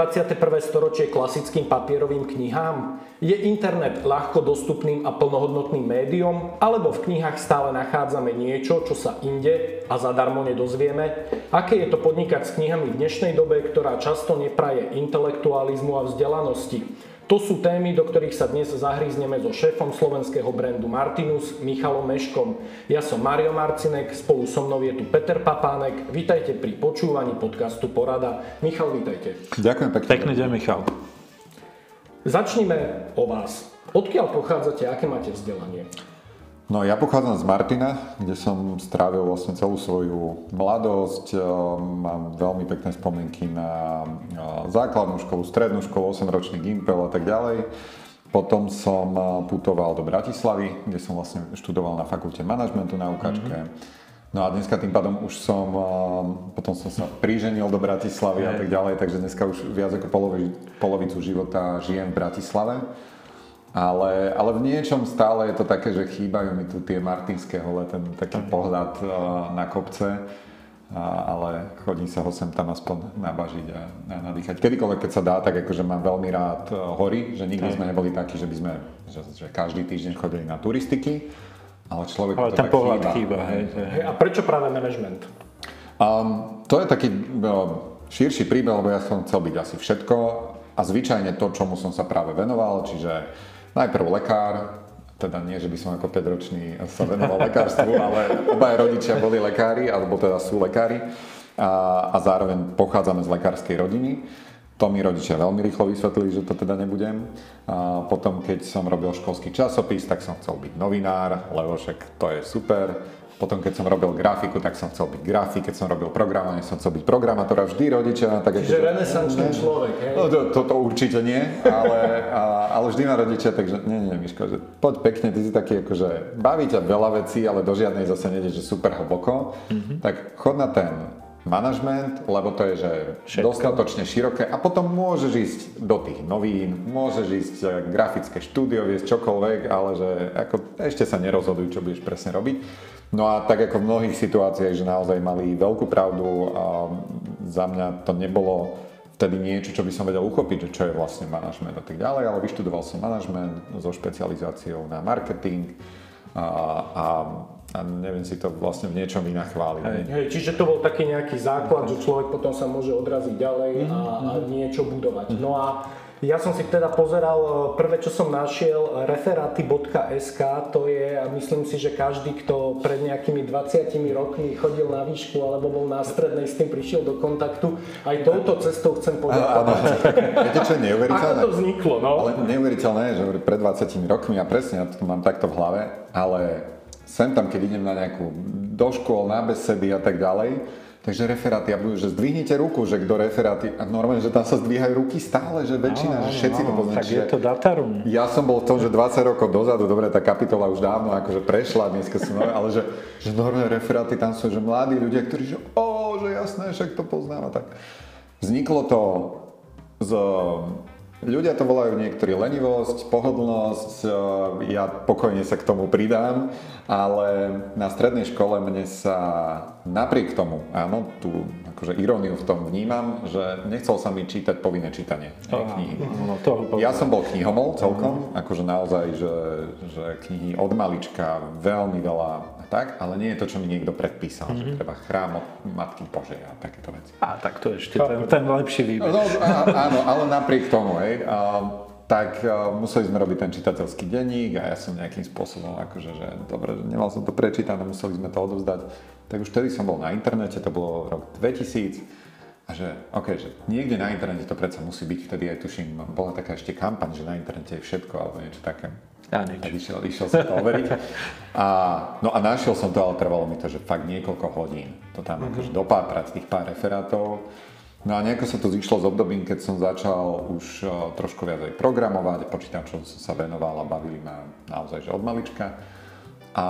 21. storočie klasickým papierovým knihám? Je internet ľahko dostupným a plnohodnotným médiom? Alebo v knihách stále nachádzame niečo, čo sa inde a zadarmo nedozvieme? Aké je to podnikať s knihami v dnešnej dobe, ktorá často nepraje intelektualizmu a vzdelanosti? To sú témy, do ktorých sa dnes zahrízneme so šéfom slovenského brandu Martinus, Michalom Meškom. Ja som Mario Marcinek, spolu so mnou je tu Peter Papánek. Vítajte pri počúvaní podcastu Porada. Michal, vítajte. Ďakujem pekne. Pekný deň, Michal. Začnime o vás. Odkiaľ pochádzate, aké máte vzdelanie? No ja pochádzam z Martina, kde som strávil vlastne celú svoju mladosť. Ehm, mám veľmi pekné spomienky na základnú školu, strednú školu, 8-ročný gimpel a tak ďalej. Potom som putoval do Bratislavy, kde som vlastne študoval na fakulte manažmentu na UKačke. Mm-hmm. No a dneska tým pádom už som, potom som sa priženil do Bratislavy a tak ďalej, takže dneska už viac ako polovi, polovicu života žijem v Bratislave. Ale, ale v niečom stále je to také, že chýbajú mi tu tie martinské hole, ten taký pohľad uh, na kopce. A, ale chodí sa ho sem tam aspoň nabažiť a, a nadýchať. Kedykoľvek, keď sa dá, tak akože mám veľmi rád uh, hory, že nikdy sme neboli takí, že by sme, že, že každý týždeň chodili na turistiky, ale človek ale to ten tak pohľad chýba. chýba hej, hej. A prečo práve management? Um, to je taký uh, širší príbeh, lebo ja som chcel byť asi všetko a zvyčajne to, čomu som sa práve venoval, čiže najprv lekár, teda nie, že by som ako 5-ročný sa venoval lekárstvu, ale obaja rodičia boli lekári, alebo teda sú lekári a, a zároveň pochádzame z lekárskej rodiny. To mi rodičia veľmi rýchlo vysvetlili, že to teda nebudem. A potom, keď som robil školský časopis, tak som chcel byť novinár, lebo však to je super. Potom, keď som robil grafiku, tak som chcel byť grafik, keď som robil programovanie, som chcel byť programátor a vždy rodičia... Tak Čiže renesančný človek, hej? No, to, to, to určite nie, ale, a, ale vždy ma rodičia, takže nie, nie, Miško, že poď pekne, ty si taký akože baví ťa veľa vecí, ale do žiadnej zase nejde, že super hlboko, mm-hmm. tak chod na ten manažment, lebo to je že Všetko. dostatočne široké a potom môžeš ísť do tých novín, môžeš ísť eh, grafické štúdio, viesť čokoľvek, ale že ako ešte sa nerozhodujú, čo budeš presne robiť. No a tak ako v mnohých situáciách, že naozaj mali veľkú pravdu a za mňa to nebolo vtedy niečo, čo by som vedel uchopiť, že čo je vlastne manažment a tak ďalej, ale vyštudoval som manažment so špecializáciou na marketing a, a a neviem si to vlastne v niečom vynachváliť. Hej, hej, čiže to bol taký nejaký základ, že človek potom sa môže odraziť ďalej a, a mhm. niečo budovať. No a ja som si teda pozeral, e, prvé čo som našiel, referáty.sk, to je, a myslím si, že každý, kto pred nejakými 20 rokmi chodil na výšku alebo bol na strednej, s tým prišiel do kontaktu, aj touto cestou chcem poďakovať. Viete, čo je neuveriteľné? Ako to vzniklo, no? Ale neuveriteľné je, že pred 20 rokmi, a presne ja to mám takto v hlave, ale sem tam, keď idem na nejakú do škôl, na besedy a tak ďalej, Takže referáty, ja budú, že zdvihnite ruku, že kto referáty, a normálne, že tam sa zdvíhajú ruky stále, že väčšina, no, že všetci no, to poznajú. Tak je to datarum. Ja som bol v tom, že 20 rokov dozadu, dobre, tá kapitola už dávno akože prešla, dneska sú nové, ale že, že normálne referáty tam sú, že mladí ľudia, ktorí, že o, že jasné, však to poznám a tak. Vzniklo to z Ľudia to volajú niektorí lenivosť, pohodlnosť, e, ja pokojne sa k tomu pridám, ale na strednej škole mne sa napriek tomu, áno, tú akože iróniu v tom vnímam, že nechcel sa mi čítať povinné čítanie knihy. No, to ja som bol knihomol celkom, akože naozaj, že, že knihy od malička veľmi veľa tak, ale nie je to, čo mi niekto predpísal, mm-hmm. že mhm. treba chrám od Matky Božej a takéto veci. A tak to je ešte ten, ten lepší výber. No, áno, ale napriek tomu, hej, a, tak a, museli sme robiť ten čitateľský denník a ja som nejakým spôsobom, akože, že dobre, že nemal som to prečítané, museli sme to odovzdať. Tak už vtedy som bol na internete, to bolo rok 2000, a že, OK, že niekde na internete to predsa musí byť, vtedy aj tuším, bola taká ešte kampaň, že na internete je všetko alebo niečo také. Ja nič. Tak išiel, išiel som to overiť. A, no a našiel som to, ale trvalo mi to, že fakt niekoľko hodín. To tam mm-hmm. akože dopátrať tých pár referátov. No a nejako sa to zišlo z obdobím, keď som začal už uh, trošku viac aj programovať, počítačom som sa venoval a bavili ma naozaj, že od malička. A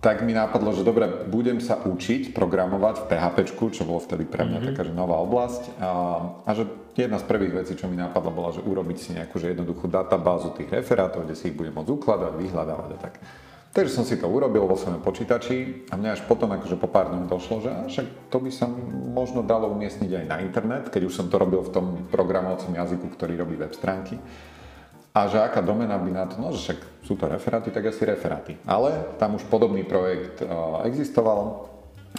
tak mi napadlo, že dobre, budem sa učiť programovať v PHP, čo bolo vtedy pre mňa mm-hmm. taká že nová oblasť. A, a že jedna z prvých vecí, čo mi napadla, bola, že urobiť si nejakú že jednoduchú databázu tých referátov, kde si ich budem môcť ukladať, vyhľadávať a tak. Takže som si to urobil vo svojom počítači a mňa až potom, akože po pár dňoch došlo, že však to by sa možno dalo umiestniť aj na internet, keď už som to robil v tom programovacom jazyku, ktorý robí web stránky. A že aká domena by na to, no že však sú to referáty, tak asi referáty. Ale tam už podobný projekt existoval,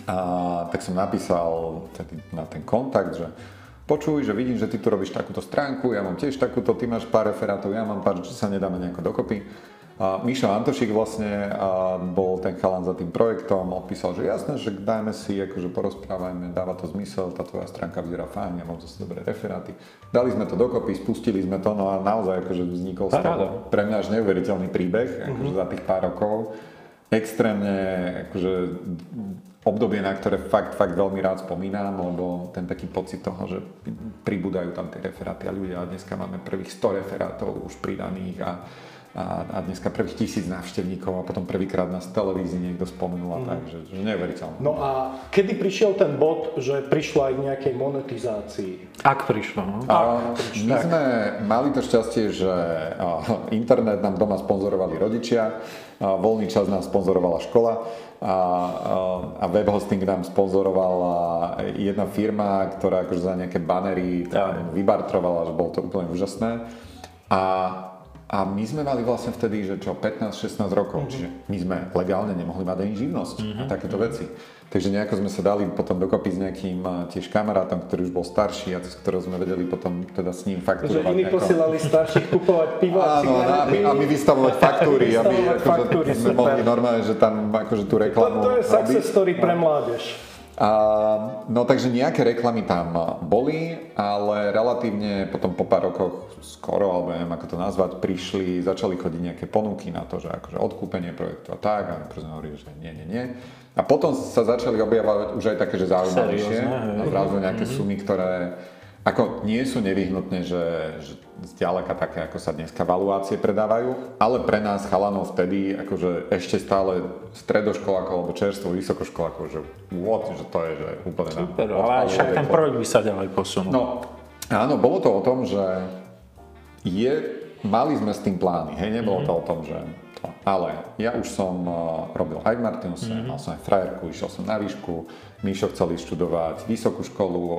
a tak som napísal na ten kontakt, že počuj, že vidím, že ty tu robíš takúto stránku, ja mám tiež takúto, ty máš pár referátov, ja mám pár, či sa nedáme nejako dokopy. A Mišo Antošik vlastne a bol ten chalan za tým projektom, odpísal, že jasné, že dajme si, akože porozprávajme, dáva to zmysel, tá tvoja stránka vyzerá fajn, ja mám zase dobré referáty. Dali sme to dokopy, spustili sme to, no a naozaj akože vznikol z toho pre mňa až neuveriteľný príbeh, akože mm-hmm. za tých pár rokov. Extrémne akože obdobie, na ktoré fakt, fakt veľmi rád spomínam, lebo ten taký pocit toho, že pribúdajú tam tie referáty a ľudia a dneska máme prvých 100 referátov už pridaných a a, a dneska prvých tisíc návštevníkov a potom prvýkrát nás v televízii niekto spomenul a mm. tak, že, že neuveriteľné. No a kedy prišiel ten bod, že prišlo aj k nejakej monetizácii? Ak prišlo, no. A, prišlo. My tak. sme mali to šťastie, že internet nám doma sponzorovali rodičia, voľný čas nám sponzorovala škola a, a web hosting nám sponzorovala jedna firma, ktorá akože za nejaké banery vybartrovala, že bolo to úplne úžasné. A a my sme mali vlastne vtedy, že čo, 15-16 rokov, mm-hmm. čiže my sme legálne nemohli mať ani živnosť mm-hmm. a takéto veci. Takže nejako sme sa dali potom dokopy s nejakým tiež kamarátom, ktorý už bol starší a cez ktorého sme vedeli potom teda s ním fakturovať. Že iní nejako... posielali starších kupovať pivo a Áno, a my, a my vystavovať faktúry, aby akože, sme mohli normálne, že tam akože tú reklamu To, to je success story pre mládež. A, no takže nejaké reklamy tam boli, ale relatívne potom po pár rokoch skoro, alebo neviem ako to nazvať, prišli, začali chodiť nejaké ponuky na to, že akože odkúpenie projektu a tak, a sme hovorili, že nie, nie, nie. A potom sa začali objavovať už aj také, že zaujímavejšie a zrazu nejaké mm-hmm. sumy, ktoré ako nie sú nevyhnutne, že, že zďaleka také, ako sa dneska valuácie predávajú, ale pre nás chalanov vtedy, akože ešte stále stredoškolákov alebo čerstvo vysokoškolákov, že what, že to je že úplne Super, na, ale aj však ten projekt by sa ďalej posunul. No, áno, bolo to o tom, že je, mali sme s tým plány, hej, nebolo mm-hmm. to o tom, že to. Ale ja už som uh, robil aj v Martinuse, mm-hmm. mal som aj frajerku, išiel som na výšku, Míšo chcel študovať vysokú školu uh,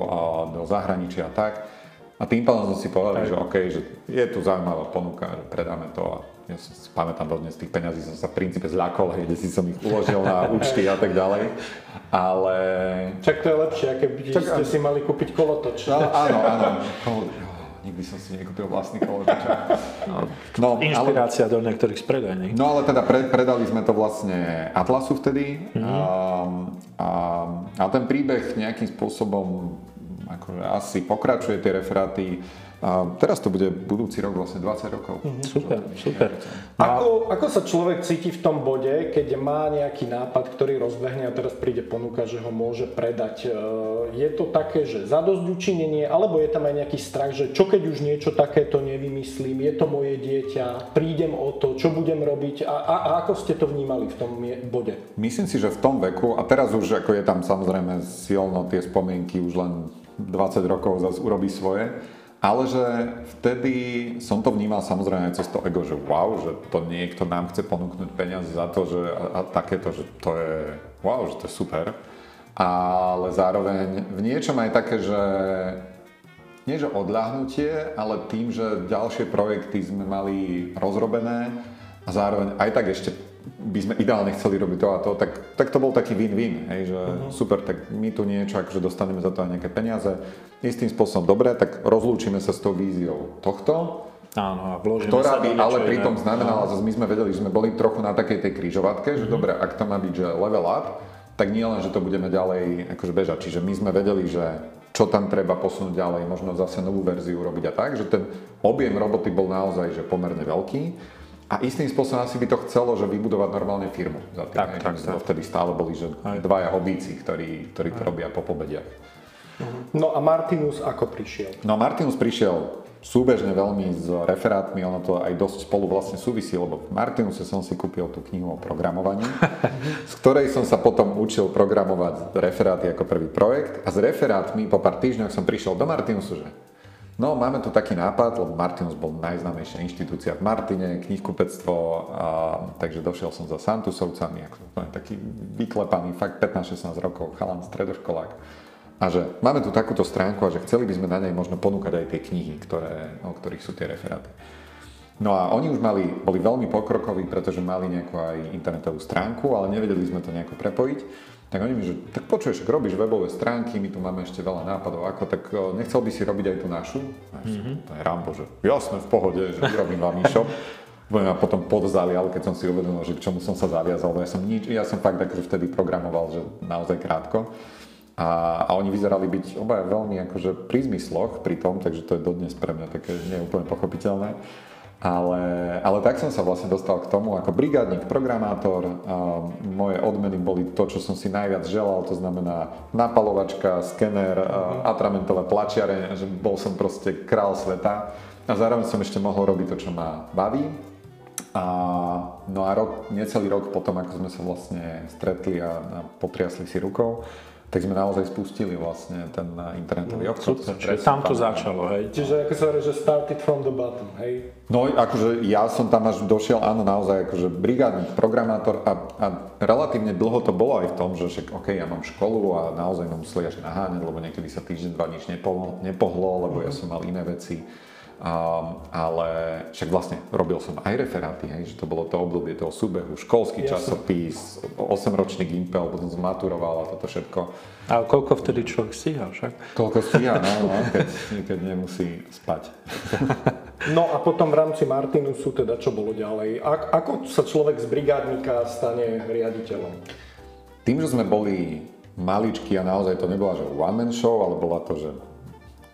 do zahraničia a tak. A tým pádom som si povedal, že OK, že je tu zaujímavá ponuka, že predáme to a ja si pamätám dodnes, tých peňazí som sa v princípe zľakol, kde si som ich uložil na účty a tak ďalej. Ale... Čak to je lepšie, keby Čak, ste si mali kúpiť kolotoč. No, áno, áno nikdy som si nekúpil vlastný kolotočák. No, Inšpirácia ale, do niektorých z predajných. No ale teda pre, predali sme to vlastne Atlasu vtedy mm-hmm. a, a, a ten príbeh nejakým spôsobom asi pokračuje tie referáty a teraz to bude budúci rok vlastne 20 rokov. Mm-hmm. Super, super. Ako, ako sa človek cíti v tom bode, keď má nejaký nápad, ktorý rozbehne a teraz príde ponuka, že ho môže predať? E, je to také, že zadosť učinenie, alebo je tam aj nejaký strach, že čo keď už niečo takéto nevymyslím, je to moje dieťa, prídem o to, čo budem robiť a, a, a ako ste to vnímali v tom bode? Myslím si, že v tom veku, a teraz už ako je tam samozrejme silno tie spomienky, už len 20 rokov zase urobí svoje, ale že vtedy som to vnímal samozrejme aj cez to ego, že wow, že to niekto nám chce ponúknuť peniaze za to, že a, a takéto, že to je wow, že to je super. Ale zároveň v niečom aj také, že nie že odľahnutie, ale tým, že ďalšie projekty sme mali rozrobené a zároveň aj tak ešte by sme ideálne chceli robiť to a to, tak, tak to bol taký win-win, hej, že uh-huh. super, tak my tu niečo, akože dostaneme za to aj nejaké peniaze, istým spôsobom dobre, tak rozlúčime sa s tou víziou tohto, Áno, a vložíme ktorá by ale pritom iné. znamenala, že my sme vedeli, že sme boli trochu na takej tej krížovatke, že uh-huh. dobre, ak to má byť, že level up, tak nie len, že to budeme ďalej akože bežať, čiže my sme vedeli, že čo tam treba posunúť ďalej, možno zase novú verziu robiť a tak, že ten objem roboty bol naozaj že pomerne veľký a istým spôsobom asi by to chcelo, že vybudovať normálne firmu. Za tým, tak, tak, tak. Vtedy stále boli, že Aj. dvaja hobíci, ktorí, ktorí to robia po pobediach. No a Martinus ako prišiel? No Martinus prišiel súbežne veľmi s referátmi, ono to aj dosť spolu vlastne súvisí, lebo v Martinuse som si kúpil tú knihu o programovaní, z ktorej som sa potom učil programovať referáty ako prvý projekt a s referátmi po pár týždňoch som prišiel do Martinusu, že No, máme tu taký nápad, lebo Martinus bol najznámejšia inštitúcia v Martine, knihkupectvo, a, takže došiel som za Santusovcami, ako taký vyklepaný, fakt 15-16 rokov, chalan, stredoškolák. A že máme tu takúto stránku a že chceli by sme na nej možno ponúkať aj tie knihy, ktoré, o ktorých sú tie referáty. No a oni už mali, boli veľmi pokrokoví, pretože mali nejakú aj internetovú stránku, ale nevedeli sme to nejako prepojiť. Tak oni mi, že tak počuješ, ak robíš webové stránky, my tu máme ešte veľa nápadov, ako, tak nechcel by si robiť aj tú našu? Mm-hmm. to je Rambo, že jasné, v pohode, že vyrobím vám e-shop. Ma potom ale keď som si uvedomil, že k čomu som sa zaviazal, ja som, nič, ja som fakt akože vtedy programoval, že naozaj krátko. A, a oni vyzerali byť obaja veľmi akože pri zmysloch pri tom, takže to je dodnes pre mňa také neúplne pochopiteľné. Ale, ale tak som sa vlastne dostal k tomu ako brigádnik, programátor. A moje odmeny boli to, čo som si najviac želal, to znamená napalovačka, skener, mhm. atramentové tlačiare, že bol som proste král sveta. A zároveň som ešte mohol robiť to, čo ma baví. A, no a rok, necelý rok potom, ako sme sa vlastne stretli a, a potriasli si rukou, tak sme naozaj spustili vlastne ten internetový no, obchod. Super, čiže tam to začalo, hej? Čiže ako sa hovorí, že started from the bottom, hej? No akože ja som tam až došiel, áno, naozaj akože brigádny programátor a, a relatívne dlho to bolo aj v tom, že však OK, ja mám školu a naozaj ma museli až naháňať, lebo niekedy sa týždeň, dva nič nepohlo, nepohlo lebo mm-hmm. ja som mal iné veci Um, ale však vlastne robil som aj referáty, hej, že to bolo to obdobie toho súbehu, školský Jasne. časopis, 8-ročný gimpel, potom som maturoval a toto všetko. A koľko vtedy človek stíha však? Koľko stíha, no, no keď, keď nemusí spať. No a potom v rámci Martinusu teda čo bolo ďalej? A, ako sa človek z brigádnika stane riaditeľom? Tým, že sme boli maličky a naozaj to nebola že one man show, ale bola to, že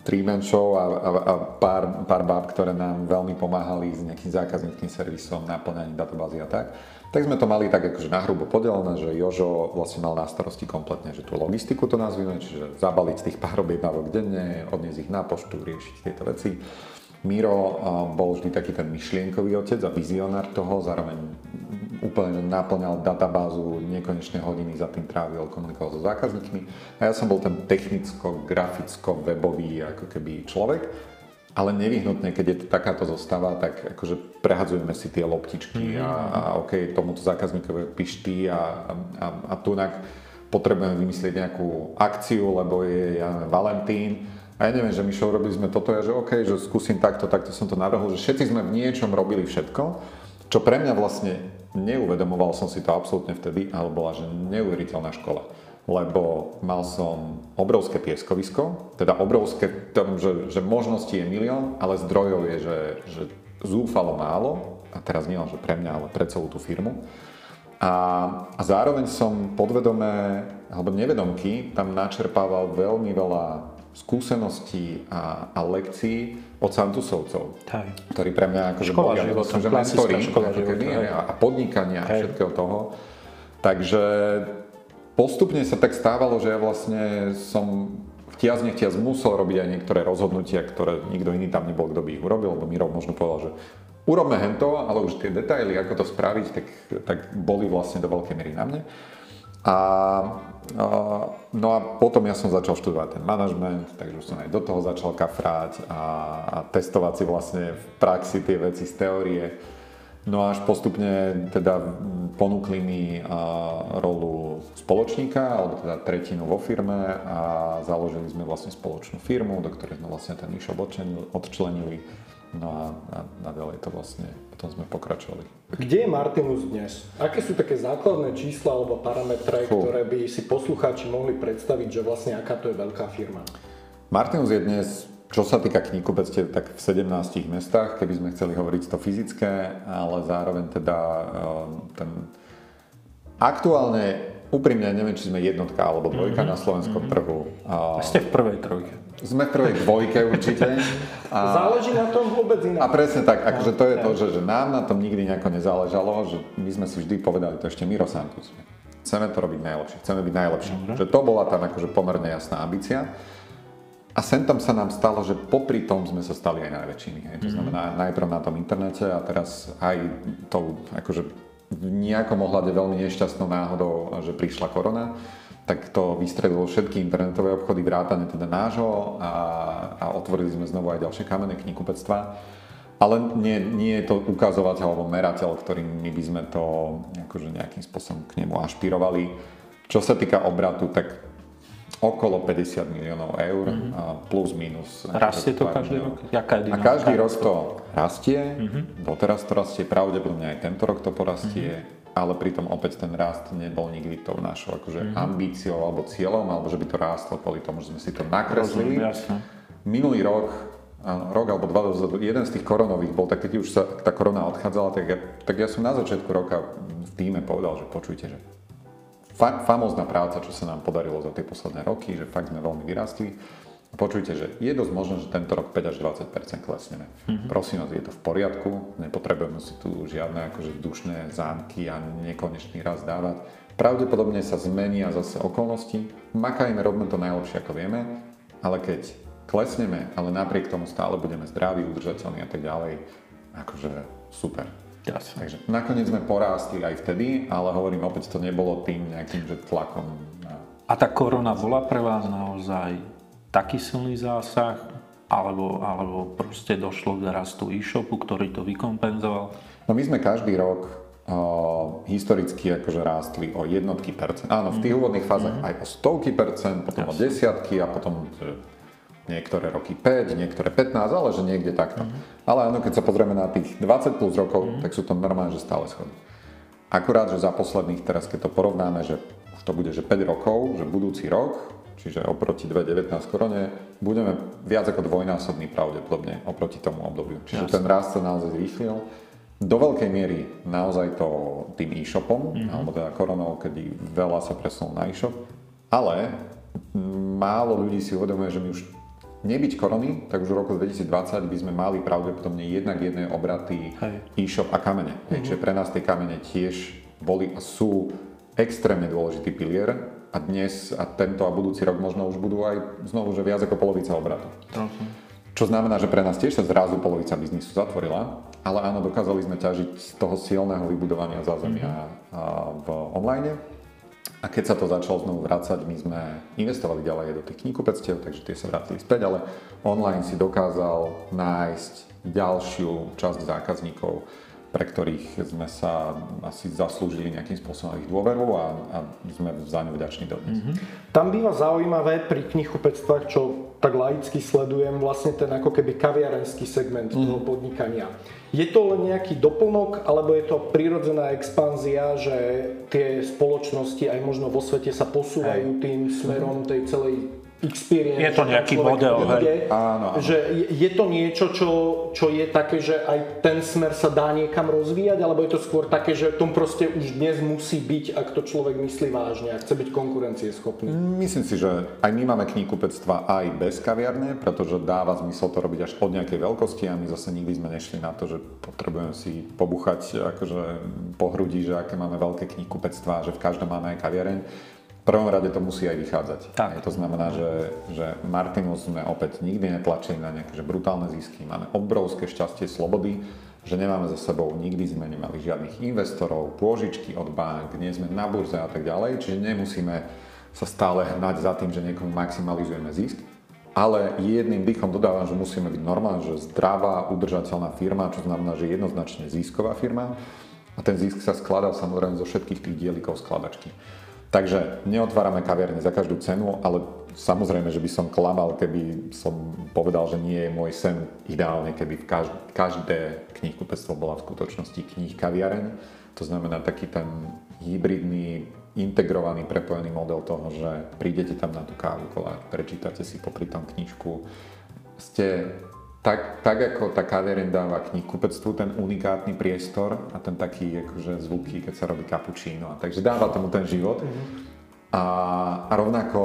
three-man show a, a, a pár, pár báb, ktoré nám veľmi pomáhali s nejakým zákazníckým servisom, naplňaním databázy a tak. Tak sme to mali tak akože nahrubo podelené, že Jožo vlastne mal na starosti kompletne, že tú logistiku to nazvime, čiže zabaliť tých pár objednávok denne, odniesť ich na poštu, riešiť tieto veci. Miro bol vždy taký ten myšlienkový otec a vizionár toho, zároveň úplne naplňal databázu, nekonečné hodiny za tým trávil, komunikoval so zákazníkmi. A ja som bol ten technicko-graficko-webový ako keby človek. Ale nevyhnutne, keď je to takáto zostava, tak akože prehadzujeme si tie loptičky mm-hmm. a, a OK, tomuto zákazníkovi pišty a, a, a tunak potrebujeme vymyslieť nejakú akciu, lebo je ja neviem, Valentín. A ja neviem, že Mišo, robili sme toto, ja že OK, že skúsim takto, takto som to navrhol, že všetci sme v niečom robili všetko, čo pre mňa vlastne neuvedomoval som si to absolútne vtedy, ale bola, že neuveriteľná škola. Lebo mal som obrovské pieskovisko, teda obrovské v tom, že, že možností je milión, ale zdrojov je, že, že zúfalo málo, a teraz nie len, že pre mňa, ale pre celú tú firmu. A, a zároveň som podvedome, alebo nevedomky, tam načerpával veľmi veľa skúseností a, a lekcií od Santusovcov, Hej. ktorí pre mňa akože škola boli, života, že mentori škola života, keby, a podnikania a všetkého toho. Takže postupne sa tak stávalo, že ja vlastne som chtiac nechtiac musel robiť aj niektoré rozhodnutia, ktoré nikto iný tam nebol, kto by ich urobil, lebo Miro možno povedal, že urobme hento, ale už tie detaily, ako to spraviť, tak, tak boli vlastne do veľkej miery na mne. A No a potom ja som začal študovať ten manažment, takže som aj do toho začal kafrať a, a testovať si vlastne v praxi tie veci z teórie. No až postupne teda ponúkli mi rolu spoločníka, alebo teda tretinu vo firme a založili sme vlastne spoločnú firmu, do ktorej sme vlastne ten e-shop odčlenili. No a, a, a ďalej to vlastne, potom sme pokračovali. Kde je Martinus dnes? Aké sú také základné čísla alebo parametre, Fú. ktoré by si poslucháči mohli predstaviť, že vlastne aká to je veľká firma? Martinus je dnes, čo sa týka knihkupectiev, tak v 17 mestách, keby sme chceli hovoriť to fyzické, ale zároveň teda ehm, ten aktuálne úprimne neviem, či sme jednotka alebo dvojka mm-hmm. na slovenskom mm-hmm. trhu. Ste v prvej trojke. Sme v prvej dvojke určite. A, Záleží na tom vôbec inak. A presne tak, akože to je to, že, že nám na tom nikdy nejako nezáležalo, že my sme si vždy povedali, to ešte Miro Santus. Chceme to robiť najlepšie, chceme byť najlepší. Že to bola tam akože pomerne jasná ambícia. A sem tam sa nám stalo, že popri tom sme sa stali aj najväčšími. Hej. To mhm. znamená najprv na tom internete a teraz aj tou akože v nejakom ohľade veľmi nešťastnou náhodou, že prišla korona, tak to vystredilo všetky internetové obchody, vrátane teda nášho a, a otvorili sme znovu aj ďalšie kamenné knihkupectvá. Ale nie, nie je to ukazovateľ alebo merateľ, ktorým my by sme to akože nejakým spôsobom k nemu ašpirovali. Čo sa týka obratu, tak okolo 50 miliónov eur, mm-hmm. plus minus. Rastie to každý rok? Jaká a každý rok to rastie, mm-hmm. doteraz to rastie, pravdepodobne aj tento rok to porastie, mm-hmm. ale pritom opäť ten rast nebol nikdy tou našou akože mm-hmm. ambíciou alebo cieľom, alebo že by to rástlo kvôli tomu, že sme si to nakreslili. Rozumiem, Minulý rok rok alebo dva dozadu, jeden z tých koronových bol tak, keď už sa tá korona odchádzala, tak ja, tak ja som na začiatku roka v týme povedal, že počujte, že fa- famózna práca, čo sa nám podarilo za tie posledné roky, že fakt sme veľmi vyrástli. Počujte, že je dosť možné, že tento rok 5 až 20 klesneme. Mm-hmm. Prosím vás, je to v poriadku, nepotrebujeme si tu žiadne akože dušné zámky a nekonečný raz dávať. Pravdepodobne sa zmenia zase okolnosti, makajme, robíme to najlepšie ako vieme, ale keď klesneme, ale napriek tomu stále budeme zdraví, udržateľní a tak ďalej, akože super. Jasne. Takže nakoniec sme porástli aj vtedy, ale hovorím, opäť to nebolo tým nejakým že tlakom. A tá korona bola pre vás naozaj taký silný zásah, alebo, alebo proste došlo k rastu e-shopu, ktorý to vykompenzoval? No my sme každý rok uh, historicky akože rástli o jednotky percent. Áno, v tých úvodných fázach mm. aj o stovky percent, potom Jasne. o desiatky a potom niektoré roky 5, niektoré 15, ale že niekde takto. Mm-hmm. Ale áno, keď sa pozrieme na tých 20 plus rokov, mm-hmm. tak sú to normálne, že stále schody. Akurát, že za posledných, teraz keď to porovnáme, že už to bude, že 5 rokov, že budúci rok, čiže oproti 2019 korone, budeme viac ako dvojnásobný pravdepodobne oproti tomu obdobiu. Čiže Jasne. ten rast sa naozaj zrýchlil. Do veľkej miery naozaj to tým e-shopom, mm-hmm. alebo teda koronou, kedy veľa sa presunul na e-shop, ale málo ľudí si uvedomuje, že my už nebyť korony, tak už v roku 2020 by sme mali pravdepodobne jednak jedné obraty Hej. e-shop a kamene. Uh-huh. Čiže pre nás tie kamene tiež boli a sú extrémne dôležitý pilier a dnes a tento a budúci rok možno už budú aj znovu, že viac ako polovica obratu. Uh-huh. Čo znamená, že pre nás tiež sa zrazu polovica biznisu zatvorila, ale áno, dokázali sme ťažiť z toho silného vybudovania zázemia uh-huh. v online a keď sa to začalo znovu vrácať, my sme investovali ďalej do tých knihkupectiev, takže tie sa vrátili späť, ale online si dokázal nájsť ďalšiu časť zákazníkov, pre ktorých sme sa asi zaslúžili nejakým spôsobom ich dôveru a, a sme za ňu vďační dodnes. Mm-hmm. Tam býva zaujímavé pri knihkupectvách, čo tak laicky sledujem, vlastne ten ako keby kaviarenský segment mm-hmm. toho podnikania. Je to len nejaký doplnok, alebo je to prirodzená expanzia, že tie spoločnosti aj možno vo svete sa posúvajú tým smerom tej celej experience. Je to nejaký model, ide, áno, áno. Že je, to niečo, čo, čo je také, že aj ten smer sa dá niekam rozvíjať, alebo je to skôr také, že tom proste už dnes musí byť, ak to človek myslí vážne a chce byť konkurencieschopný? Myslím si, že aj my máme knihkupectva aj bez kaviarne, pretože dáva zmysel to robiť až od nejakej veľkosti a my zase nikdy sme nešli na to, že potrebujeme si pobuchať akože po hrudi, že aké máme veľké knihkupectvá, že v každom máme aj kaviareň prvom rade to musí aj vychádzať. Tak. To znamená, že, že Martinus sme opäť nikdy netlačili na nejaké že brutálne zisky. Máme obrovské šťastie slobody, že nemáme za sebou, nikdy sme nemali žiadnych investorov, pôžičky od bank, nie sme na burze a tak ďalej, čiže nemusíme sa stále hnať za tým, že niekomu maximalizujeme zisk. Ale jedným dýchom dodávam, že musíme byť normálne, že zdravá, udržateľná firma, čo znamená, že jednoznačne zisková firma. A ten zisk sa skladá samozrejme zo všetkých tých dielikov skladačky. Takže neotvárame kaviarne za každú cenu, ale samozrejme, že by som klamal, keby som povedal, že nie je môj sen ideálne, keby v každé, každé knihkupectvo bola v skutočnosti knih kaviareň. To znamená taký ten hybridný, integrovaný, prepojený model toho, že prídete tam na tú kávu, prečítate si popri tom knižku, ste tak, tak ako tá kaviareň dáva knihkupectvu ten unikátny priestor a ten taký akože zvuky, keď sa robí kapučíno. Takže dáva tomu ten život. Mm-hmm. A, a rovnako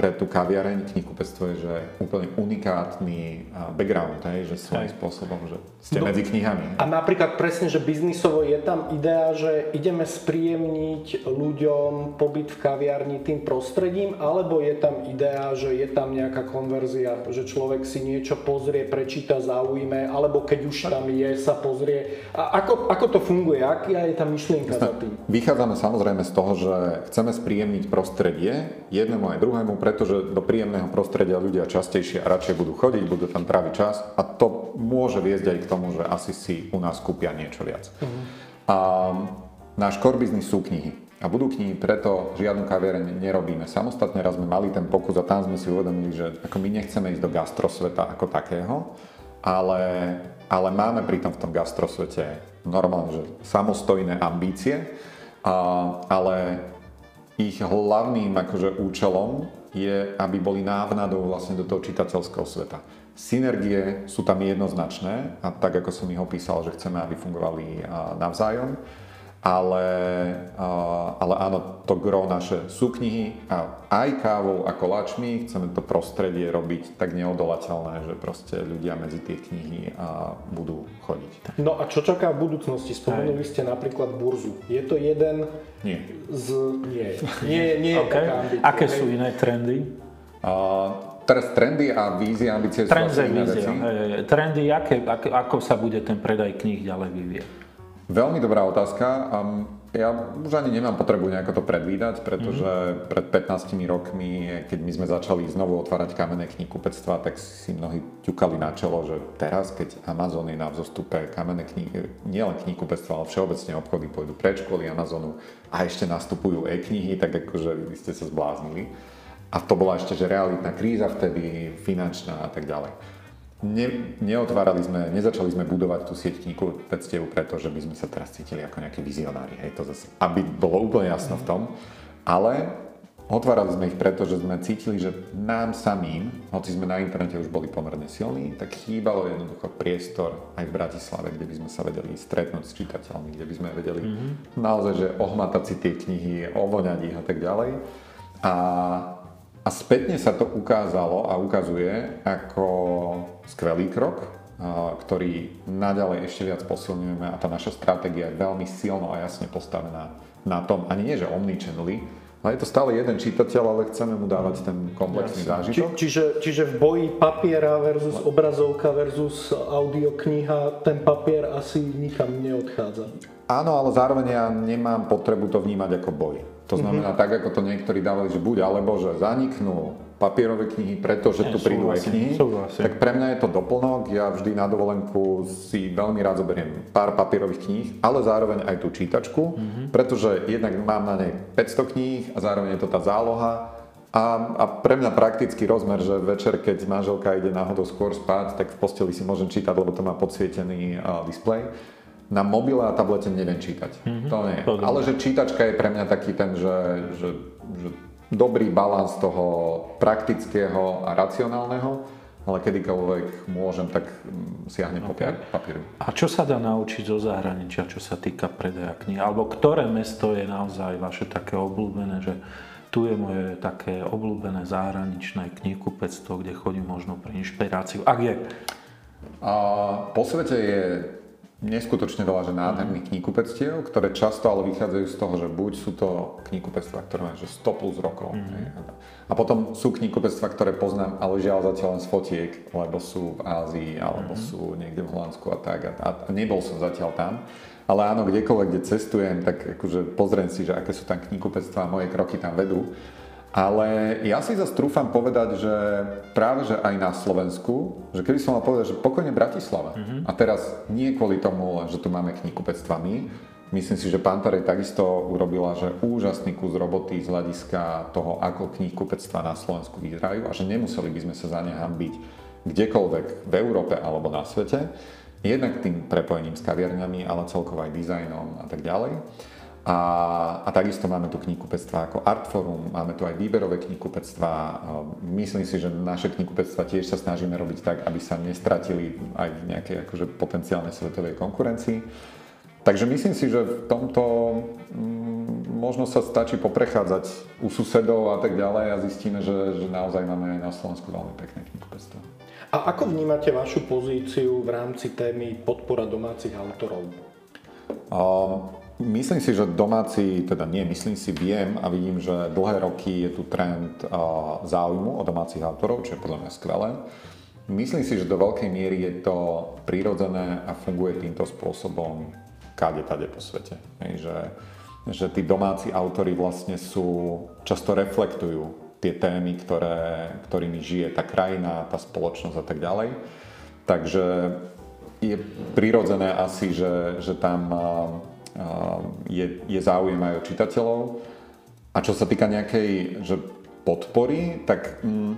pre tú kaviareň knihkupectvo je, že úplne unikátny background, hej, že svojím spôsobom, že ste no, medzi knihami. A napríklad presne, že biznisovo je tam idea, že ideme spríjemniť ľuďom pobyt v kaviarni tým prostredím, alebo je tam idea, že je tam nejaká konverzia, že človek si niečo pozrie, prečíta, zaujme, alebo keď už tam je, sa pozrie. A ako, ako to funguje? Aká je tá myšlienka za tým? Vychádzame samozrejme z toho, že chceme spríjemniť prostredie jednému aj druhému, pretože do príjemného prostredia ľudia častejšie a radšej budú chodiť, budú tam tráviť čas a to môže viesť aj k tomu, že asi si u nás kúpia niečo viac. Uh-huh. A náš core business sú knihy. A budú knihy, preto žiadnu kaviareň nerobíme. Samostatne raz sme mali ten pokus a tam sme si uvedomili, že ako my nechceme ísť do gastrosveta ako takého, ale, ale máme pritom v tom gastrosvete normálne, že samostojné ambície, a, ale ich hlavným akože účelom je, aby boli návnadou vlastne do toho čitateľského sveta. Synergie sú tam jednoznačné a tak, ako som ich opísal, že chceme, aby fungovali navzájom ale, ale áno, to gro naše sú knihy a aj kávou a koláčmi chceme to prostredie robiť tak neodolateľné, že proste ľudia medzi tie knihy budú chodiť. No a čo čaká v budúcnosti? Spomenuli ste napríklad burzu. Je to jeden nie. z... Nie. Nie, nie je okay. ambícia. Aké sú iné trendy? Uh, teraz trendy a vízie, ambície sú Trendy, vízia. Trendy, aké, ako, ako sa bude ten predaj kníh ďalej vyvieť? Veľmi dobrá otázka. Ja už ani nemám potrebu nejako to predvídať, pretože mm-hmm. pred 15 rokmi, keď my sme začali znovu otvárať kamenné knihkupectva, tak si mnohí ťukali na čelo, že teraz, keď Amazon je na vzostupe, kamenné knihy, nielen knihkupectva, ale všeobecne obchody pôjdu preč kvôli Amazonu a ešte nastupujú e-knihy, tak akože vy ste sa zbláznili. A to bola ešte, že realitná kríza vtedy, finančná a tak ďalej ne, neotvárali sme, nezačali sme budovať tú sieť knihkupectiev preto, že by sme sa teraz cítili ako nejakí vizionári, hej, to zase, aby bolo úplne jasno v tom, ale otvárali sme ich preto, že sme cítili, že nám samým, hoci sme na internete už boli pomerne silní, tak chýbalo jednoducho priestor aj v Bratislave, kde by sme sa vedeli stretnúť s čitateľmi, kde by sme vedeli mm-hmm. naozaj, že ohmatať si tie knihy, ovoňať ich a tak ďalej. A a spätne sa to ukázalo a ukazuje ako skvelý krok, ktorý naďalej ešte viac posilňujeme a tá naša stratégia je veľmi silno a jasne postavená na tom, ani nie že omnichanneli, ale je to stále jeden čitateľ, ale chceme mu dávať ten komplexný Jasne. zážitok. Či, čiže, čiže v boji papiera versus obrazovka versus audiokniha, ten papier asi nikam neodchádza. Áno, ale zároveň ja nemám potrebu to vnímať ako boj. To znamená, mm-hmm. tak ako to niektorí dávali, že buď alebo, že zaniknú papierové knihy, pretože tu prídu aj knihy, tak pre mňa je to doplnok. Ja vždy na dovolenku si veľmi rád zoberiem pár papierových kníh, ale zároveň aj tú čítačku, mm-hmm. pretože jednak mám na nej 500 kníh a zároveň je to tá záloha. A, a pre mňa praktický rozmer, že večer, keď manželka ide náhodou skôr spať, tak v posteli si môžem čítať, lebo to má podsvietený uh, displej na mobile a tablete neviem čítať. Mm-hmm. To nie. To Ale že čítačka je pre mňa taký ten, že, že, že dobrý balans toho praktického a racionálneho, ale kedykoľvek môžem, tak mm, siahnem okay. po papieru. A čo sa dá naučiť zo zahraničia, čo sa týka predaja kníh? Alebo ktoré mesto je naozaj vaše také obľúbené, že tu je moje také obľúbené zahraničné knihkupectvo, kde chodím možno pre inšpiráciu. Ak je? A po svete je neskutočne veľa že nádherných kníhkupectiev, ktoré často ale vychádzajú z toho, že buď sú to kníhkupectvá, ktoré majú 100 plus rokov. Mm-hmm. A potom sú kníhkupectvá, ktoré poznám, ale žiaľ zatiaľ len z fotiek, lebo sú v Ázii, alebo mm-hmm. sú niekde v Holandsku a tak. A, a nebol som zatiaľ tam. Ale áno, kdekoľvek, kde cestujem, tak akože pozriem si, že aké sú tam kníhkupectvá a moje kroky tam vedú. Ale ja si zase trúfam povedať, že práve že aj na Slovensku, že keby som mal povedať, že pokojne Bratislava. Mm-hmm. A teraz nie kvôli tomu, že tu máme knihkupectvami, myslím si, že Pantarej takisto urobila, že úžasný kus roboty z hľadiska toho, ako knihkupectva na Slovensku vyzerajú a že nemuseli by sme sa za ne hambiť kdekoľvek v Európe alebo na svete. Jednak tým prepojením s kaviarňami, ale celkovo aj dizajnom a tak ďalej. A, a takisto máme tu knihkupectva ako Artforum, máme tu aj výberové knihkupectva. Myslím si, že naše knihkupectva tiež sa snažíme robiť tak, aby sa nestratili aj v nejakej akože, potenciálnej svetovej konkurencii. Takže myslím si, že v tomto mm, možno sa stačí poprechádzať u susedov a tak ďalej a zistíme, že, že naozaj máme aj na Slovensku veľmi pekné knihkupectvo. A ako vnímate vašu pozíciu v rámci témy podpora domácich autorov? Um, myslím si, že domáci, teda nie, myslím si, viem a vidím, že dlhé roky je tu trend záujmu o domácich autorov, čo je podľa mňa skvelé. Myslím si, že do veľkej miery je to prirodzené a funguje týmto spôsobom kade tade po svete. Hej, že, že tí domáci autory vlastne sú, často reflektujú tie témy, ktoré, ktorými žije tá krajina, tá spoločnosť a tak ďalej. Takže je prirodzené asi, že, že tam je, je záujem aj o čitateľov. A čo sa týka nejakej že podpory, tak mm,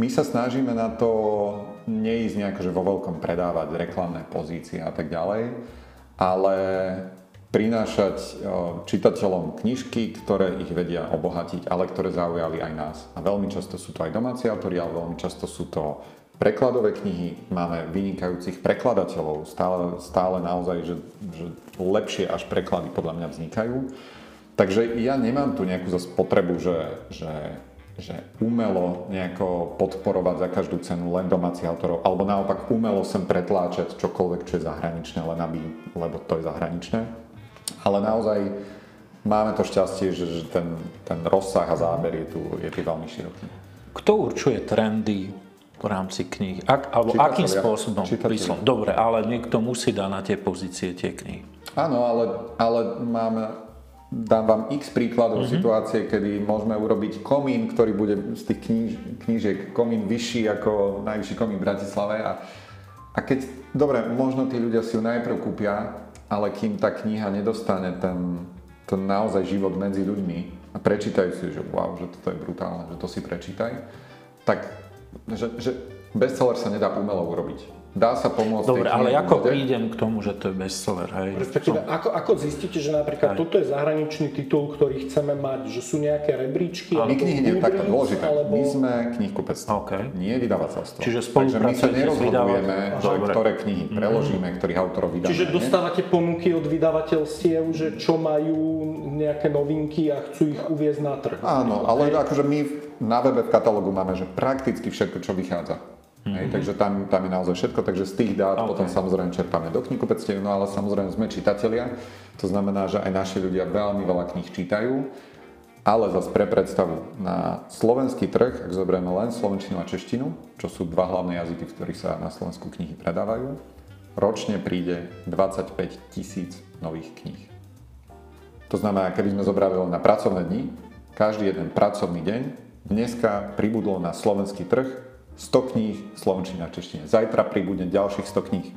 my sa snažíme na to neísť nejako, že vo veľkom predávať reklamné pozície a tak ďalej ale prinášať e, čitateľom knižky, ktoré ich vedia obohatiť, ale ktoré zaujali aj nás. A veľmi často sú to aj domáci autori, ale veľmi často sú to prekladové knihy. Máme vynikajúcich prekladateľov. Stále, stále naozaj, že, že lepšie až preklady podľa mňa vznikajú. Takže ja nemám tu nejakú zase potrebu, že, že že umelo nejako podporovať za každú cenu len domácich autorov, alebo naopak umelo sem pretláčať čokoľvek, čo je zahraničné, len aby, lebo to je zahraničné. Ale naozaj máme to šťastie, že, že ten, ten rozsah a záber je tu, je tu veľmi široký. Kto určuje trendy v rámci kníh? Ak, alebo Čitatelia. akým spôsobom? Čitatelia. Dobre, ale niekto musí dať na tie pozície tie knihy. Áno, ale, ale máme Dám vám x príkladov mm-hmm. situácie, kedy môžeme urobiť komín, ktorý bude z tých kníž, knížiek komín vyšší ako najvyšší komín v Bratislave. A, a keď, dobre, možno tí ľudia si ju najprv kúpia, ale kým tá kniha nedostane ten, ten naozaj život medzi ľuďmi a prečítajú si, že wow, že toto je brutálne, že to si prečítaj, tak že, že bestseller sa nedá umelo urobiť dá sa pomôcť. Dobre, ale ako bude? prídem k tomu, že to je bestseller? Hej? Respektíve, ako, ako zistíte, že napríklad hej. toto je zahraničný titul, ktorý chceme mať, že sú nejaké rebríčky? Ale my knihy nie, takto dôležité. Alebo... My sme knihkupectvo, okay. nie vydavateľstvo. Čiže Takže my sa nerozhodujeme, že ktoré knihy mhm. preložíme, mm. ktorých autorov vydáme. Čiže dostávate ponuky od vydavateľstiev, že čo majú nejaké novinky a chcú ich uviezť na trh. Áno, ale akože my na webe v katalógu máme, že prakticky všetko, čo vychádza. Mm-hmm. Hej, takže tam, tam je naozaj všetko, takže z tých dát okay. potom samozrejme čerpáme do knihkupectiev, no ale samozrejme sme čitatelia, to znamená, že aj naši ľudia veľmi veľa kníh čítajú, ale zase pre predstavu, na slovenský trh, ak zoberieme len slovenčinu a češtinu, čo sú dva hlavné jazyky, v ktorých sa na Slovensku knihy predávajú, ročne príde 25 tisíc nových kníh. To znamená, keby sme zobrali len na pracovné dni, každý jeden pracovný deň, dneska pribudlo na slovenský trh 100 kníh slovenčina a češtine. Zajtra príbude ďalších 100 kníh.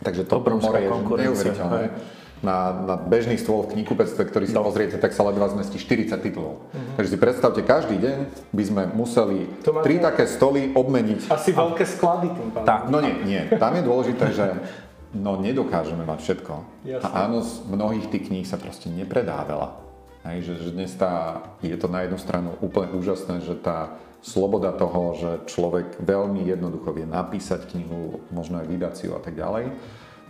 Takže to more je neuveriteľné. Na, na bežný stôl v knihkupectve, ktorý si no. pozriete, tak sa ledva zmestí 40 titulov. Mm-hmm. Takže si predstavte, každý deň by sme museli tri také stoly obmeniť. Asi a... veľké sklady tým pádom. Tak, no nie, nie. Tam je dôležité, že no nedokážeme mať všetko. Jasne. A áno, z mnohých tých kníh sa proste nepredá veľa. Hej, že, že dnes tá, je to na jednu stranu úplne úžasné, že tá sloboda toho, že človek veľmi jednoducho vie napísať knihu, možno aj vydať si ju a tak ďalej,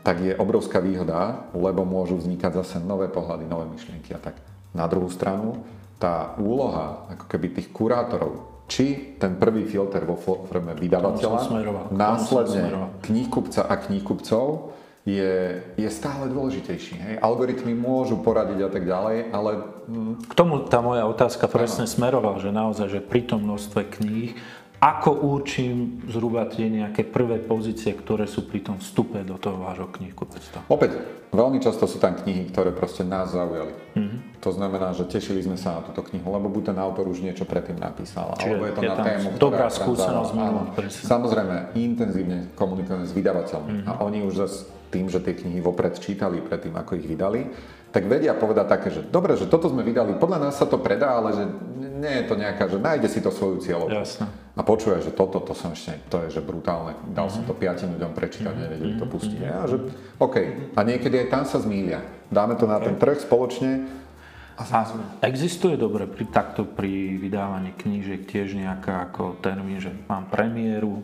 tak je obrovská výhoda, lebo môžu vznikať zase nové pohľady, nové myšlienky a tak. Na druhú stranu, tá úloha ako keby tých kurátorov, či ten prvý filter vo forme vydavateľa, následne knihkupca a knihkupcov, je, je stále dôležitejší. Hej? Algoritmy môžu poradiť a tak ďalej, ale... K tomu tá moja otázka presne ano. smerovala, že naozaj, že pri tom množstve kníh, ako určím zhruba tie nejaké prvé pozície, ktoré sú pri tom vstupe do toho vášho knihkupectva? Opäť, veľmi často sú tam knihy, ktoré proste nás zaujali. Mm-hmm. To znamená, že tešili sme sa na túto knihu, lebo buď ten autor už niečo predtým napísal, Čiže alebo je to je na tému, dobrá skúsenosť Samozrejme, intenzívne komunikujeme s vydavateľmi mm-hmm. a oni už zase tým, že tie knihy vopred čítali predtým, ako ich vydali, tak vedia povedať také, že dobre, že toto sme vydali, podľa nás sa to predá, ale že nie je to nejaká, že nájde si to svoju cieľovku. A počuje, že toto, to som ešte, to je že brutálne, dal mm-hmm. som to piatim ľuďom prečítať, mm-hmm. nevedeli to pustiť. Mm-hmm. A že, OK, a niekedy aj tam sa zmília. Dáme to na ten trh spoločne a, existuje dobre pri, takto pri vydávaní knížiek tiež nejaká ako termín, že mám premiéru,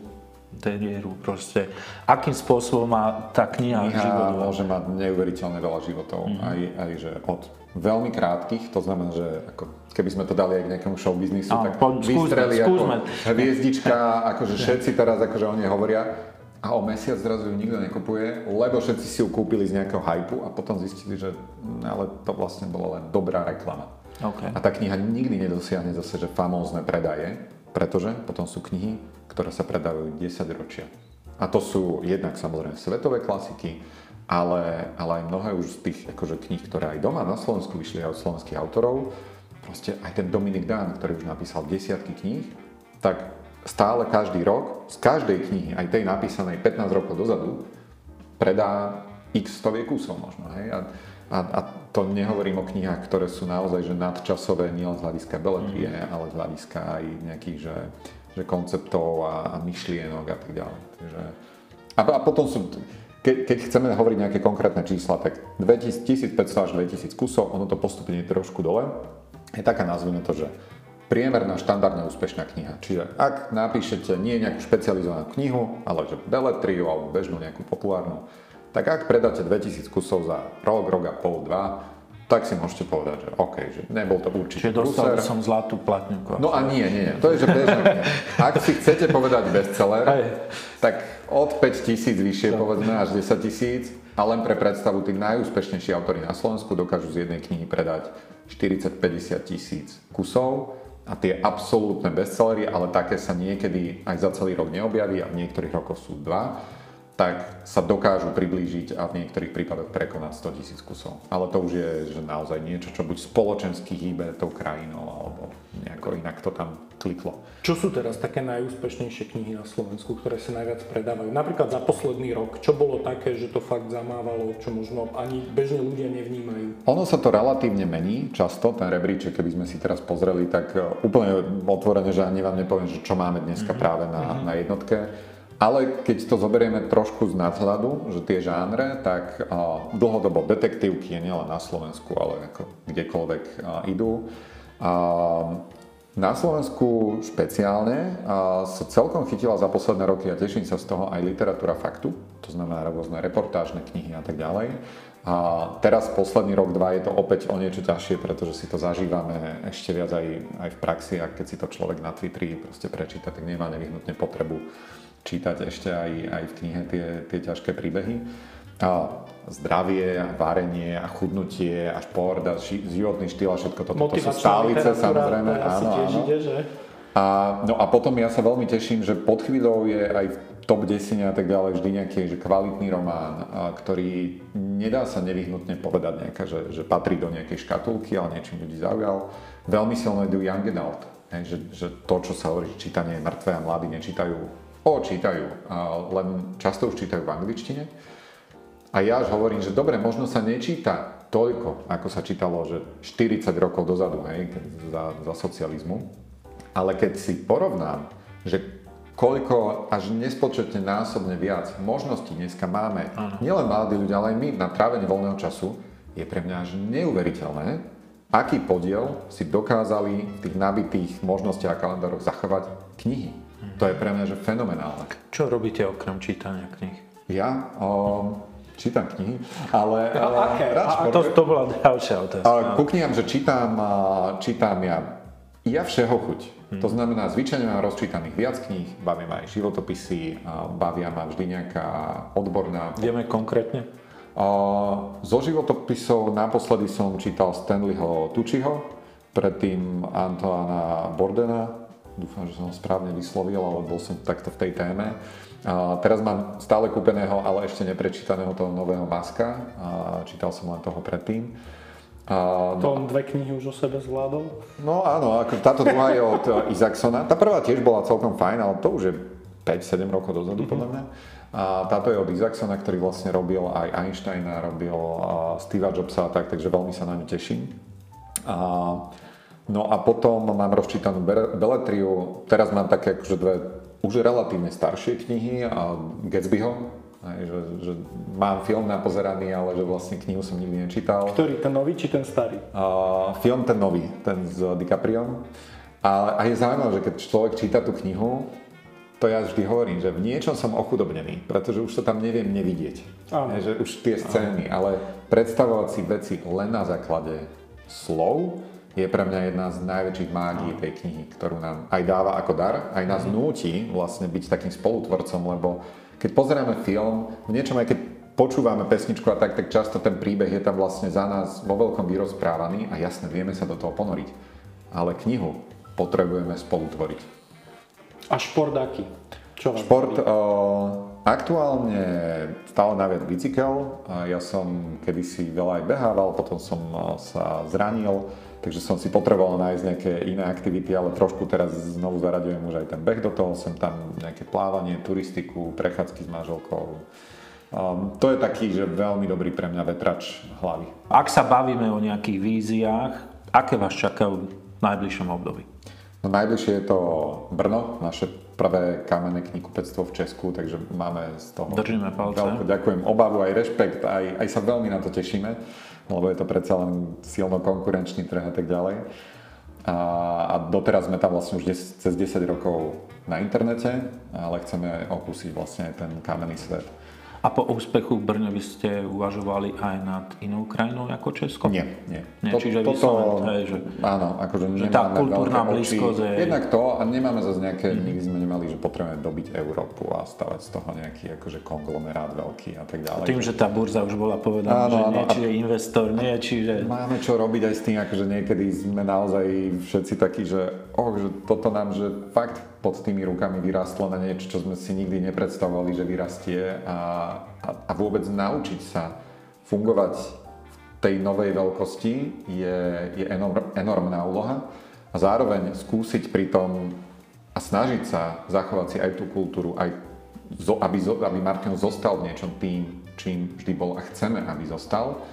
interiéru, proste akým spôsobom má tá kniha, Kniha život. môže mať neuveriteľne veľa životov. Mm-hmm. Aj, aj že od veľmi krátkých, to znamená, že ako, keby sme to dali aj k nejakému showbiznisu, Áno, tak poď, vystreli skúsme. ako hviezdička, akože všetci teraz akože o nej hovoria a o mesiac zrazu ju nikto nekupuje, lebo všetci si ju kúpili z nejakého hypu a potom zistili, že mm, ale to vlastne bola len dobrá reklama. OK. A tá kniha nikdy nedosiahne zase, že famózne predaje, pretože potom sú knihy, ktoré sa predávajú 10 ročia. A to sú jednak samozrejme svetové klasiky, ale, ale aj mnohé už z tých akože, kníh, ktoré aj doma na Slovensku vyšli aj od slovenských autorov, proste aj ten Dominik Dán, ktorý už napísal desiatky kníh, tak stále každý rok z každej knihy, aj tej napísanej 15 rokov dozadu, predá x stoviek kusov možno. Hej? A, a, a to nehovorím o knihách, ktoré sú naozaj že nadčasové nielen z hľadiska beletrie, mm. ale z hľadiska aj nejakých že, že konceptov a, a myšlienok a tak ďalej. Takže, a, a potom sú, ke, keď chceme hovoriť nejaké konkrétne čísla, tak 2000, 1500 až 2000 kusov, ono to postupne je trošku dole. Je taká nazvime to, že priemerná štandardne úspešná kniha. Čiže ak napíšete nie nejakú špecializovanú knihu, ale že beletriu alebo bežnú nejakú populárnu, tak ak predáte 2000 kusov za rok, rok a pol, dva, tak si môžete povedať, že OK, že nebol to určite Čiže dostal prúser. som zlatú platňovku. No a nie, nie. To je, že kniha. Ak si chcete povedať bestseller, Hej. tak od 5000 vyššie, povedzme, až 10 tisíc. A len pre predstavu, tí najúspešnejší autori na Slovensku dokážu z jednej knihy predať 40-50 tisíc kusov. A tie absolútne bestsellery, ale také sa niekedy aj za celý rok neobjaví a v niektorých rokoch sú dva, tak sa dokážu priblížiť a v niektorých prípadoch prekonať 100 tisíc kusov. Ale to už je že naozaj niečo, čo buď spoločensky hýbe tou krajinou, alebo nejako inak to tam kliklo. Čo sú teraz také najúspešnejšie knihy na Slovensku, ktoré sa najviac predávajú? Napríklad za posledný rok, čo bolo také, že to fakt zamávalo, čo možno ani bežne ľudia nevnímajú? Ono sa to relatívne mení často, ten rebríček, keby sme si teraz pozreli, tak e, úplne otvorene, že ani vám nepoviem, že čo máme dneska mm-hmm. práve na, na jednotke. Ale keď to zoberieme trošku z nadhľadu, že tie žánre, tak dlhodobo detektívky je nielen na Slovensku, ale ako kdekoľvek idú. Na Slovensku špeciálne sa celkom chytila za posledné roky a teším sa z toho aj literatúra faktu, to znamená rôzne reportážne knihy a tak ďalej. A teraz posledný rok, dva je to opäť o niečo ťažšie, pretože si to zažívame ešte viac aj, aj v praxi a keď si to človek na Twitteri proste prečíta, tak nemá nevyhnutne potrebu čítať ešte aj, aj v knihe tie, tie ťažké príbehy. A zdravie, varenie a chudnutie a šport a ži, životný štýl a všetko toto, to sú stálice samozrejme. to asi Áno, tiež áno. ide, že? A, no a potom ja sa veľmi teším, že pod chvíľou je aj v top 10 a tak ďalej vždy nejaký že kvalitný román, a, ktorý nedá sa nevyhnutne povedať nejaká, že, že patrí do nejakej škatulky, ale niečím ľudí zaujal. Veľmi silno idú young adult, hej, že, že to, čo sa hovorí, že čítanie je mŕtve a mladí nečítajú, o, čítajú, len často už čítajú v angličtine. A ja až hovorím, že dobre, možno sa nečíta toľko, ako sa čítalo, že 40 rokov dozadu, hej, za, za socializmu. Ale keď si porovnám, že koľko až nespočetne násobne viac možností dneska máme, nielen mladí ľudia, ale aj my na trávenie voľného času, je pre mňa až neuveriteľné, aký podiel si dokázali v tých nabitých možnostiach a kalendároch zachovať knihy. To je pre mňa že fenomenálne. Čo robíte okrem čítania kníh? Ja um, čítam knihy, ale, ale aké? rád A to, to bola ďalšia otázka. Ale ku knihám, že čítam, čítam ja, ja všeho chuť. Mhm. To znamená, zvyčajne mám rozčítaných viac kníh, bavia ma aj životopisy, bavia ma vždy nejaká odborná... Vieme konkrétne? A zo životopisov naposledy som čítal Stanleyho Tucciho, predtým Antoana Bordena, dúfam, že som ho správne vyslovil, ale bol som takto v tej téme. A teraz mám stále kúpeného, ale ešte neprečítaného toho nového Maska, a čítal som len toho predtým. A, To on dve knihy už o sebe zvládol. No áno, ako táto druhá je od Isaacona. Tá prvá tiež bola celkom fajn, ale to už je 5-7 rokov dozadu, mm-hmm. podľa mňa. A táto je od Isaacsona, ktorý vlastne robil aj Einsteina, robil Steva Jobsa a tak, takže veľmi sa na ňu teším. A, no a potom mám rozčítanú Be- Beletriu. Teraz mám také akože dve už relatívne staršie knihy a Gatsbyho, aj, že, že mám film napozeraný, ale že vlastne knihu som nikdy nečítal. Ktorý, ten nový či ten starý? Uh, film ten nový, ten s DiCapriom. A, a je zaujímavé, že keď človek číta tú knihu, to ja vždy hovorím, že v niečom som ochudobnený, pretože už to tam neviem nevidieť. Je, že už tie scény, ale predstavovať si veci len na základe slov je pre mňa jedna z najväčších mágií tej knihy, ktorú nám aj dáva ako dar, aj nás núti vlastne byť takým spolutvorcom, lebo keď pozeráme film, v niečom aj keď počúvame pesničku a tak, tak často ten príbeh je tam vlastne za nás vo veľkom vyrozprávaný a jasne vieme sa do toho ponoriť. Ale knihu potrebujeme spolutvoriť. A šport aký? Čo Šport? Aktuálne stále najviac bicykel. Ja som kedysi veľa aj behával, potom som sa zranil, takže som si potreboval nájsť nejaké iné aktivity, ale trošku teraz znovu zaraďujem už aj ten beh do toho, sem tam nejaké plávanie, turistiku, prechádzky s manželkou. Um, to je taký, že veľmi dobrý pre mňa vetrač hlavy. Ak sa bavíme o nejakých víziách, aké vás čakajú v najbližšom období? No najbližšie je to Brno, naše prvé kamenné knihkupectvo v Česku, takže máme z toho Držíme palce. veľkú, ďakujem, obavu, aj rešpekt, aj, aj sa veľmi na to tešíme, lebo je to predsa len silno konkurenčný trh a tak ďalej. A, a doteraz sme tam vlastne už des, cez 10 rokov na internete, ale chceme okúsiť vlastne aj ten kamenný svet. A po úspechu v Brne by ste uvažovali aj nad inou krajinou ako Česko? Nie, nie. Nie, čiže vyslovene, hej, že- Áno, akože že tá kultúrna blízkosť je- Jednak to a nemáme zase nejaké, nikdy sme nemali, že potrebujeme dobiť Európu a stavať z toho nejaký akože konglomerát veľký a tak ďalej. Tým, že tá burza už bola povedaná, Áno, že áno. nie, čiže investor, nie, čiže... Máme čo robiť aj s tým, akože niekedy sme naozaj všetci takí, že, oh, že toto nám, že fakt pod tými rukami vyrástlo na niečo, čo sme si nikdy nepredstavovali, že vyrastie a, a, a vôbec naučiť sa fungovať v tej novej veľkosti je, je enorm, enormná úloha. A zároveň skúsiť pri tom a snažiť sa zachovať si aj tú kultúru, aj zo, aby, zo, aby Martin zostal v niečom tým, čím vždy bol a chceme, aby zostal,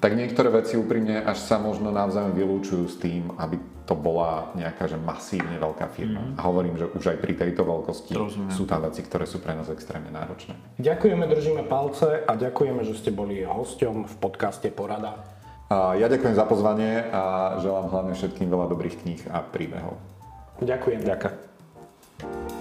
tak niektoré veci úprimne až sa možno navzájom vylúčujú s tým, aby to bola nejaká že masívne veľká firma. Mm. A hovorím, že už aj pri tejto veľkosti Rozumiem. sú tam veci, ktoré sú pre nás extrémne náročné. Ďakujeme, držíme palce a ďakujeme, že ste boli hosťom v podcaste Porada. A ja ďakujem za pozvanie a želám hlavne všetkým veľa dobrých kníh a príbehov. Ďakujem. Ďakujem.